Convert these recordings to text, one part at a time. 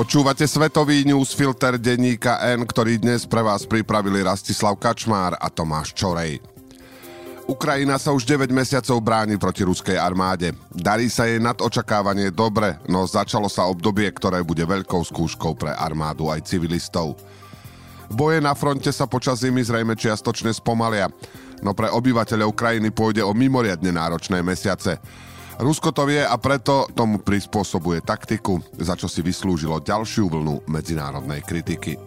Počúvate svetový newsfilter denníka N, ktorý dnes pre vás pripravili Rastislav Kačmár a Tomáš Čorej. Ukrajina sa už 9 mesiacov bráni proti ruskej armáde. Darí sa jej nad očakávanie dobre, no začalo sa obdobie, ktoré bude veľkou skúškou pre armádu aj civilistov. Boje na fronte sa počas zimy zrejme čiastočne spomalia, no pre obyvateľov krajiny pôjde o mimoriadne náročné mesiace. Rusko to vie a preto tomu prispôsobuje taktiku, za čo si vyslúžilo ďalšiu vlnu medzinárodnej kritiky.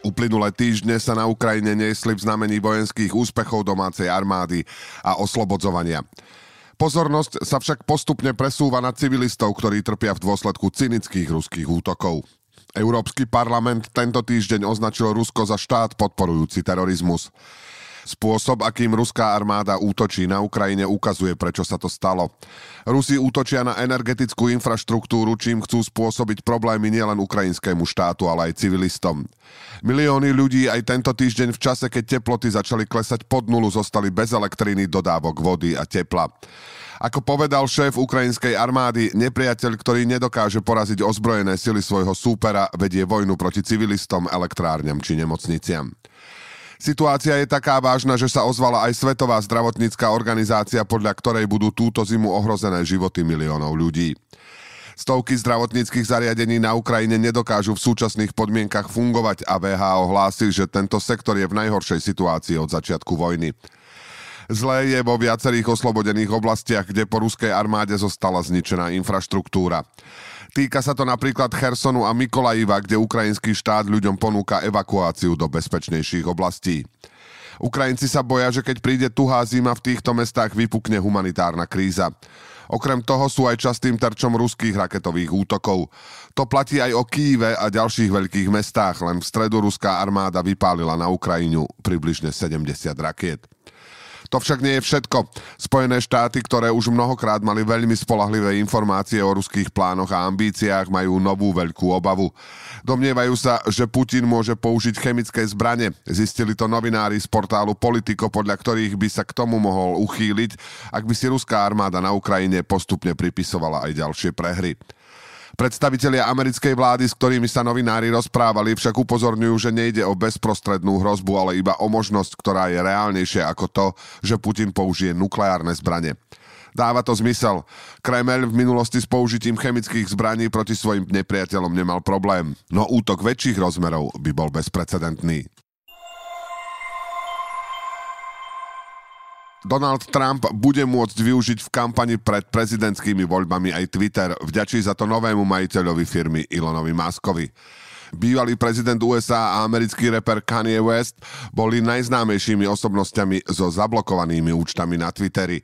Uplynulé týždne sa na Ukrajine nesli v znamení vojenských úspechov domácej armády a oslobodzovania. Pozornosť sa však postupne presúva na civilistov, ktorí trpia v dôsledku cynických ruských útokov. Európsky parlament tento týždeň označil Rusko za štát podporujúci terorizmus. Spôsob, akým ruská armáda útočí na Ukrajine, ukazuje, prečo sa to stalo. Rusi útočia na energetickú infraštruktúru, čím chcú spôsobiť problémy nielen ukrajinskému štátu, ale aj civilistom. Milióny ľudí aj tento týždeň v čase, keď teploty začali klesať pod nulu, zostali bez elektriny, dodávok vody a tepla. Ako povedal šéf ukrajinskej armády, nepriateľ, ktorý nedokáže poraziť ozbrojené sily svojho súpera, vedie vojnu proti civilistom, elektrárňam či nemocniciam. Situácia je taká vážna, že sa ozvala aj Svetová zdravotnícká organizácia, podľa ktorej budú túto zimu ohrozené životy miliónov ľudí. Stovky zdravotníckých zariadení na Ukrajine nedokážu v súčasných podmienkach fungovať a VHO hlási, že tento sektor je v najhoršej situácii od začiatku vojny. Zlé je vo viacerých oslobodených oblastiach, kde po ruskej armáde zostala zničená infraštruktúra. Týka sa to napríklad Chersonu a Mikolajiva, kde ukrajinský štát ľuďom ponúka evakuáciu do bezpečnejších oblastí. Ukrajinci sa boja, že keď príde tuhá zima v týchto mestách, vypukne humanitárna kríza. Okrem toho sú aj častým terčom ruských raketových útokov. To platí aj o Kýve a ďalších veľkých mestách, len v stredu ruská armáda vypálila na Ukrajinu približne 70 rakiet. To však nie je všetko. Spojené štáty, ktoré už mnohokrát mali veľmi spolahlivé informácie o ruských plánoch a ambíciách, majú novú veľkú obavu. Domnievajú sa, že Putin môže použiť chemické zbranie. Zistili to novinári z portálu Politico, podľa ktorých by sa k tomu mohol uchýliť, ak by si ruská armáda na Ukrajine postupne pripisovala aj ďalšie prehry. Predstavitelia americkej vlády, s ktorými sa novinári rozprávali, však upozorňujú, že nejde o bezprostrednú hrozbu, ale iba o možnosť, ktorá je reálnejšia ako to, že Putin použije nukleárne zbranie. Dáva to zmysel. Kreml v minulosti s použitím chemických zbraní proti svojim nepriateľom nemal problém, no útok väčších rozmerov by bol bezprecedentný. Donald Trump bude môcť využiť v kampani pred prezidentskými voľbami aj Twitter. Vďačí za to novému majiteľovi firmy Elonovi Muskovi. Bývalý prezident USA a americký reper Kanye West boli najznámejšími osobnosťami so zablokovanými účtami na Twitteri.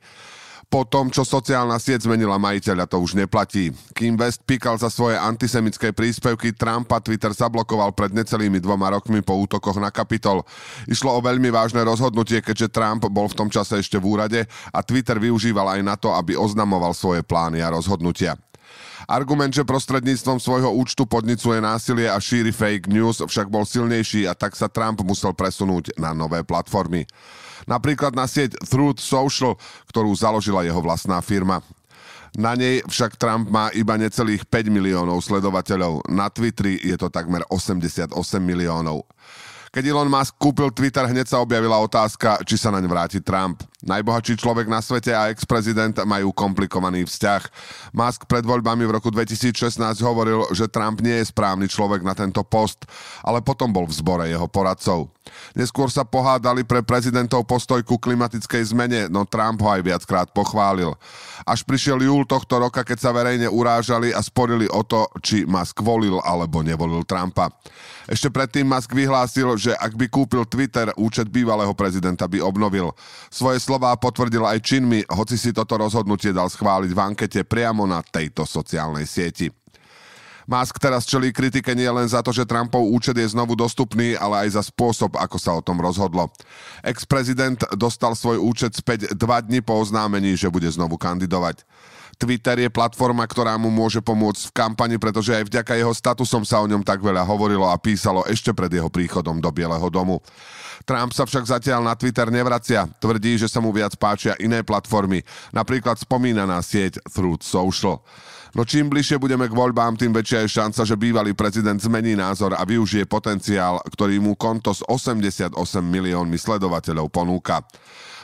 Po tom, čo sociálna sieť zmenila majiteľa, to už neplatí. Kým West píkal za svoje antisemické príspevky, Trumpa Twitter zablokoval pred necelými dvoma rokmi po útokoch na Kapitol. Išlo o veľmi vážne rozhodnutie, keďže Trump bol v tom čase ešte v úrade a Twitter využíval aj na to, aby oznamoval svoje plány a rozhodnutia. Argument, že prostredníctvom svojho účtu podnicuje násilie a šíri fake news, však bol silnejší a tak sa Trump musel presunúť na nové platformy. Napríklad na sieť Truth Social, ktorú založila jeho vlastná firma. Na nej však Trump má iba necelých 5 miliónov sledovateľov. Na Twitteri je to takmer 88 miliónov. Keď Elon Musk kúpil Twitter, hneď sa objavila otázka, či sa naň vráti Trump. Najbohatší človek na svete a ex-prezident majú komplikovaný vzťah. Musk pred voľbami v roku 2016 hovoril, že Trump nie je správny človek na tento post, ale potom bol v zbore jeho poradcov. Neskôr sa pohádali pre prezidentov postoj ku klimatickej zmene, no Trump ho aj viackrát pochválil. Až prišiel júl tohto roka, keď sa verejne urážali a sporili o to, či Musk volil alebo nevolil Trumpa. Ešte predtým Musk vyhlásil, že ak by kúpil Twitter, účet bývalého prezidenta by obnovil. Svoje slová potvrdil aj činmi, hoci si toto rozhodnutie dal schváliť v ankete priamo na tejto sociálnej sieti. Musk teraz čelí kritike nie len za to, že Trumpov účet je znovu dostupný, ale aj za spôsob, ako sa o tom rozhodlo. Ex-prezident dostal svoj účet späť dva dni po oznámení, že bude znovu kandidovať. Twitter je platforma, ktorá mu môže pomôcť v kampani, pretože aj vďaka jeho statusom sa o ňom tak veľa hovorilo a písalo ešte pred jeho príchodom do Bieleho domu. Trump sa však zatiaľ na Twitter nevracia. Tvrdí, že sa mu viac páčia iné platformy, napríklad spomínaná sieť Truth Social. No čím bližšie budeme k voľbám, tým väčšia je šanca, že bývalý prezident zmení názor a využije potenciál, ktorý mu konto s 88 miliónmi sledovateľov ponúka.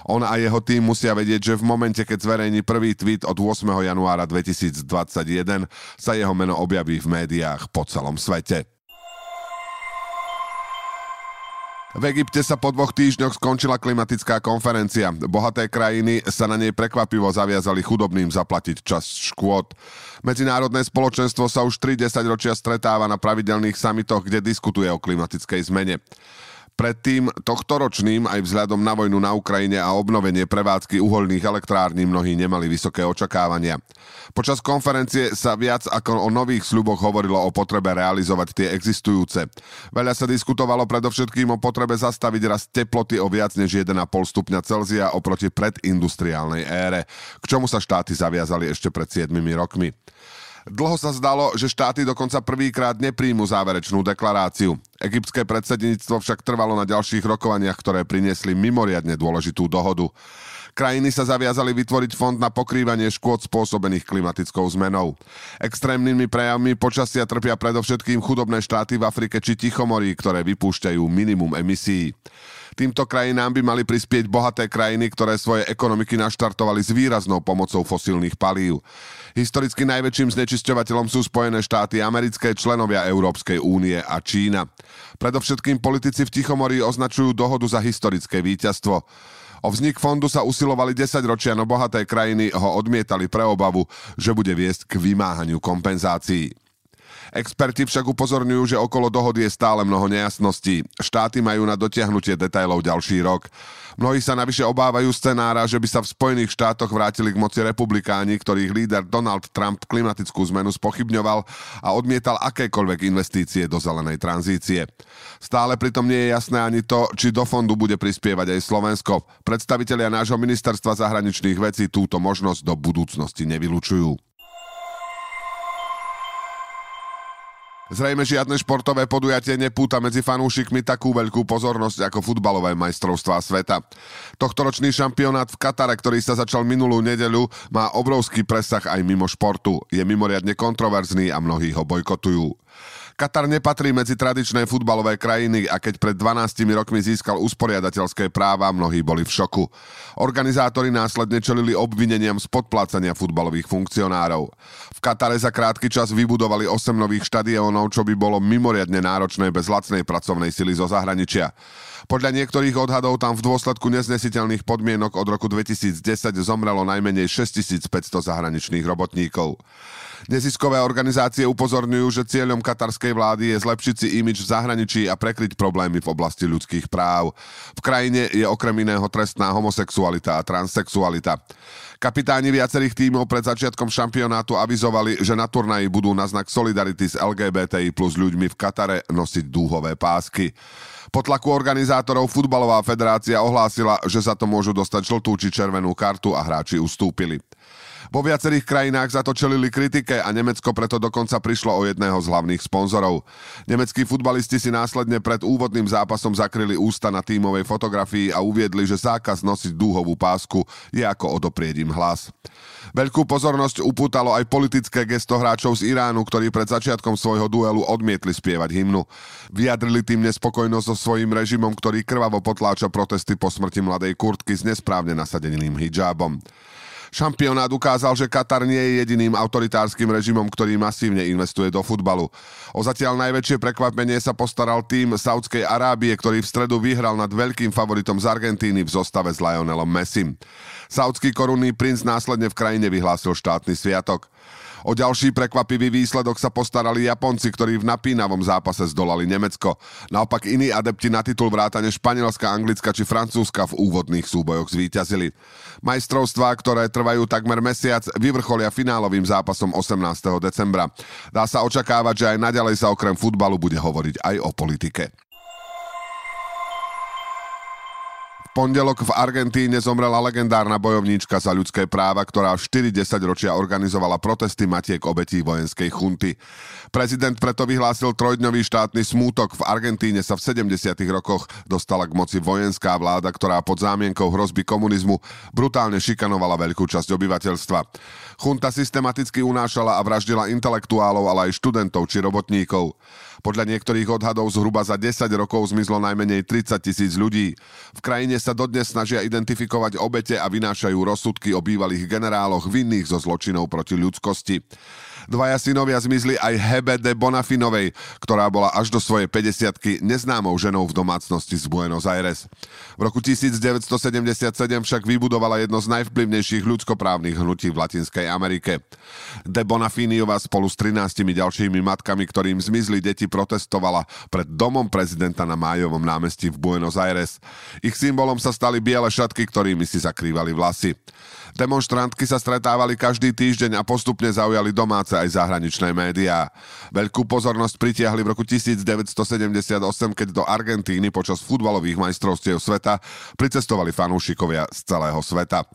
On a jeho tým musia vedieť, že v momente, keď zverejní prvý tweet od 8. januára 2021, sa jeho meno objaví v médiách po celom svete. V Egypte sa po dvoch týždňoch skončila klimatická konferencia. Bohaté krajiny sa na nej prekvapivo zaviazali chudobným zaplatiť čas škôd. Medzinárodné spoločenstvo sa už 30 ročia stretáva na pravidelných samitoch, kde diskutuje o klimatickej zmene. Predtým tohtoročným aj vzhľadom na vojnu na Ukrajine a obnovenie prevádzky uholných elektrární mnohí nemali vysoké očakávania. Počas konferencie sa viac ako o nových sľuboch hovorilo o potrebe realizovať tie existujúce. Veľa sa diskutovalo predovšetkým o potrebe zastaviť rast teploty o viac než 1,5 stupňa Celzia oproti predindustriálnej ére, k čomu sa štáty zaviazali ešte pred 7 rokmi. Dlho sa zdalo, že štáty dokonca prvýkrát nepríjmu záverečnú deklaráciu. Egyptské predsedníctvo však trvalo na ďalších rokovaniach, ktoré priniesli mimoriadne dôležitú dohodu. Krajiny sa zaviazali vytvoriť fond na pokrývanie škôd spôsobených klimatickou zmenou. Extrémnymi prejavmi počasia trpia predovšetkým chudobné štáty v Afrike či Tichomorí, ktoré vypúšťajú minimum emisí. Týmto krajinám by mali prispieť bohaté krajiny, ktoré svoje ekonomiky naštartovali s výraznou pomocou fosílnych palív. Historicky najväčším znečisťovateľom sú Spojené štáty americké, členovia Európskej únie a Čína. Predovšetkým politici v Tichomorí označujú dohodu za historické víťazstvo. O vznik fondu sa usilovali 10 ročia, no bohaté krajiny ho odmietali pre obavu, že bude viesť k vymáhaniu kompenzácií. Experti však upozorňujú, že okolo dohody je stále mnoho nejasností. Štáty majú na dotiahnutie detajlov ďalší rok. Mnohí sa navyše obávajú scenára, že by sa v Spojených štátoch vrátili k moci republikáni, ktorých líder Donald Trump klimatickú zmenu spochybňoval a odmietal akékoľvek investície do zelenej tranzície. Stále pritom nie je jasné ani to, či do fondu bude prispievať aj Slovensko. Predstavitelia nášho ministerstva zahraničných vecí túto možnosť do budúcnosti nevylučujú. Zrejme žiadne športové podujatie nepúta medzi fanúšikmi takú veľkú pozornosť ako futbalové majstrovstvá sveta. Tohtoročný šampionát v Katare, ktorý sa začal minulú nedeľu, má obrovský presah aj mimo športu. Je mimoriadne kontroverzný a mnohí ho bojkotujú. Katar nepatrí medzi tradičné futbalové krajiny a keď pred 12 rokmi získal usporiadateľské práva, mnohí boli v šoku. Organizátori následne čelili obvineniam z podplácania futbalových funkcionárov. V Katare za krátky čas vybudovali 8 nových štadiónov, čo by bolo mimoriadne náročné bez lacnej pracovnej sily zo zahraničia. Podľa niektorých odhadov tam v dôsledku neznesiteľných podmienok od roku 2010 zomrelo najmenej 6500 zahraničných robotníkov. Neziskové organizácie upozorňujú, že cieľom katarskej vlády je zlepšiť si imič v zahraničí a prekryť problémy v oblasti ľudských práv. V krajine je okrem iného trestná homosexualita a transsexualita. Kapitáni viacerých tímov pred začiatkom šampionátu avizovali, že na turnaji budú na znak solidarity s LGBTI plus ľuďmi v Katare nosiť dúhové pásky. Po tlaku organizátorov futbalová federácia ohlásila, že za to môžu dostať žltú či červenú kartu a hráči ustúpili. Vo viacerých krajinách za to čelili kritike a Nemecko preto dokonca prišlo o jedného z hlavných sponzorov. Nemeckí futbalisti si následne pred úvodným zápasom zakryli ústa na tímovej fotografii a uviedli, že zákaz nosiť dúhovú pásku je ako odoprieť im hlas. Veľkú pozornosť upútalo aj politické gesto hráčov z Iránu, ktorí pred začiatkom svojho duelu odmietli spievať hymnu. Vyjadrili tým nespokojnosť so svojím režimom, ktorý krvavo potláča protesty po smrti mladej kurtky s nesprávne nasadeným hijabom. Šampionát ukázal, že Katar nie je jediným autoritárskym režimom, ktorý masívne investuje do futbalu. O zatiaľ najväčšie prekvapenie sa postaral tým Saudskej Arábie, ktorý v stredu vyhral nad veľkým favoritom z Argentíny v zostave s Lionelom Messim. Saudský korunný princ následne v krajine vyhlásil štátny sviatok. O ďalší prekvapivý výsledok sa postarali Japonci, ktorí v napínavom zápase zdolali Nemecko. Naopak iní adepti na titul vrátane Španielska, Anglicka či Francúzska v úvodných súbojoch zvíťazili. Majstrovstvá, ktoré trvajú takmer mesiac, vyvrcholia finálovým zápasom 18. decembra. Dá sa očakávať, že aj naďalej sa okrem futbalu bude hovoriť aj o politike. Pondelok v Argentíne zomrela legendárna bojovníčka za ľudské práva, ktorá 40 ročia organizovala protesty matiek obetí vojenskej chunty. Prezident preto vyhlásil trojdňový štátny smútok. V Argentíne sa v 70. rokoch dostala k moci vojenská vláda, ktorá pod zámienkou hrozby komunizmu brutálne šikanovala veľkú časť obyvateľstva. Chunta systematicky unášala a vraždila intelektuálov, ale aj študentov či robotníkov. Podľa niektorých odhadov zhruba za 10 rokov zmizlo najmenej 30 tisíc ľudí. V krajine sa dodnes snažia identifikovať obete a vynášajú rozsudky o bývalých generáloch vinných zo zločinov proti ľudskosti. Dvaja synovia zmizli aj Hebe de Bonafinovej, ktorá bola až do svojej 50 neznámou ženou v domácnosti z Buenos Aires. V roku 1977 však vybudovala jedno z najvplyvnejších ľudskoprávnych hnutí v Latinskej Amerike. De Bonafiniova spolu s 13 ďalšími matkami, ktorým zmizli deti, protestovala pred domom prezidenta na Májovom námestí v Buenos Aires. Ich symbolom sa stali biele šatky, ktorými si zakrývali vlasy. Demonstrantky sa stretávali každý týždeň a postupne zaujali domáce aj zahraničné médiá. Veľkú pozornosť pritiahli v roku 1978, keď do Argentíny počas futbalových majstrovstiev sveta pricestovali fanúšikovia z celého sveta.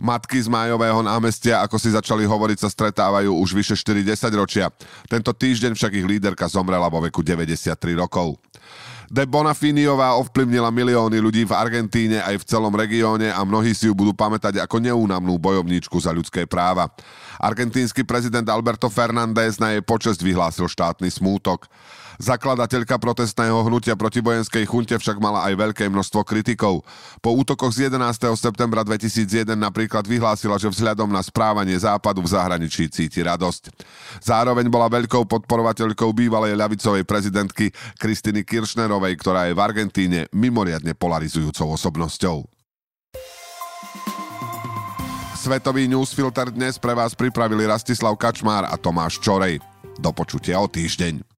Matky z májového námestia, ako si začali hovoriť, sa stretávajú už vyše 40 ročia. Tento týždeň však ich líderka zomrela vo veku 93 rokov. De Bonafiniová ovplyvnila milióny ľudí v Argentíne aj v celom regióne a mnohí si ju budú pamätať ako neúnamnú bojovníčku za ľudské práva. Argentínsky prezident Alberto Fernández na jej počest vyhlásil štátny smútok. Zakladateľka protestného hnutia proti vojenskej chunte však mala aj veľké množstvo kritikov. Po útokoch z 11. septembra 2001 napríklad vyhlásila, že vzhľadom na správanie západu v zahraničí cíti radosť. Zároveň bola veľkou podporovateľkou bývalej ľavicovej prezidentky Kristiny Kirchnerovej, ktorá je v Argentíne mimoriadne polarizujúcou osobnosťou. Svetový newsfilter dnes pre vás pripravili Rastislav Kačmár a Tomáš Čorej. Do počutia o týždeň.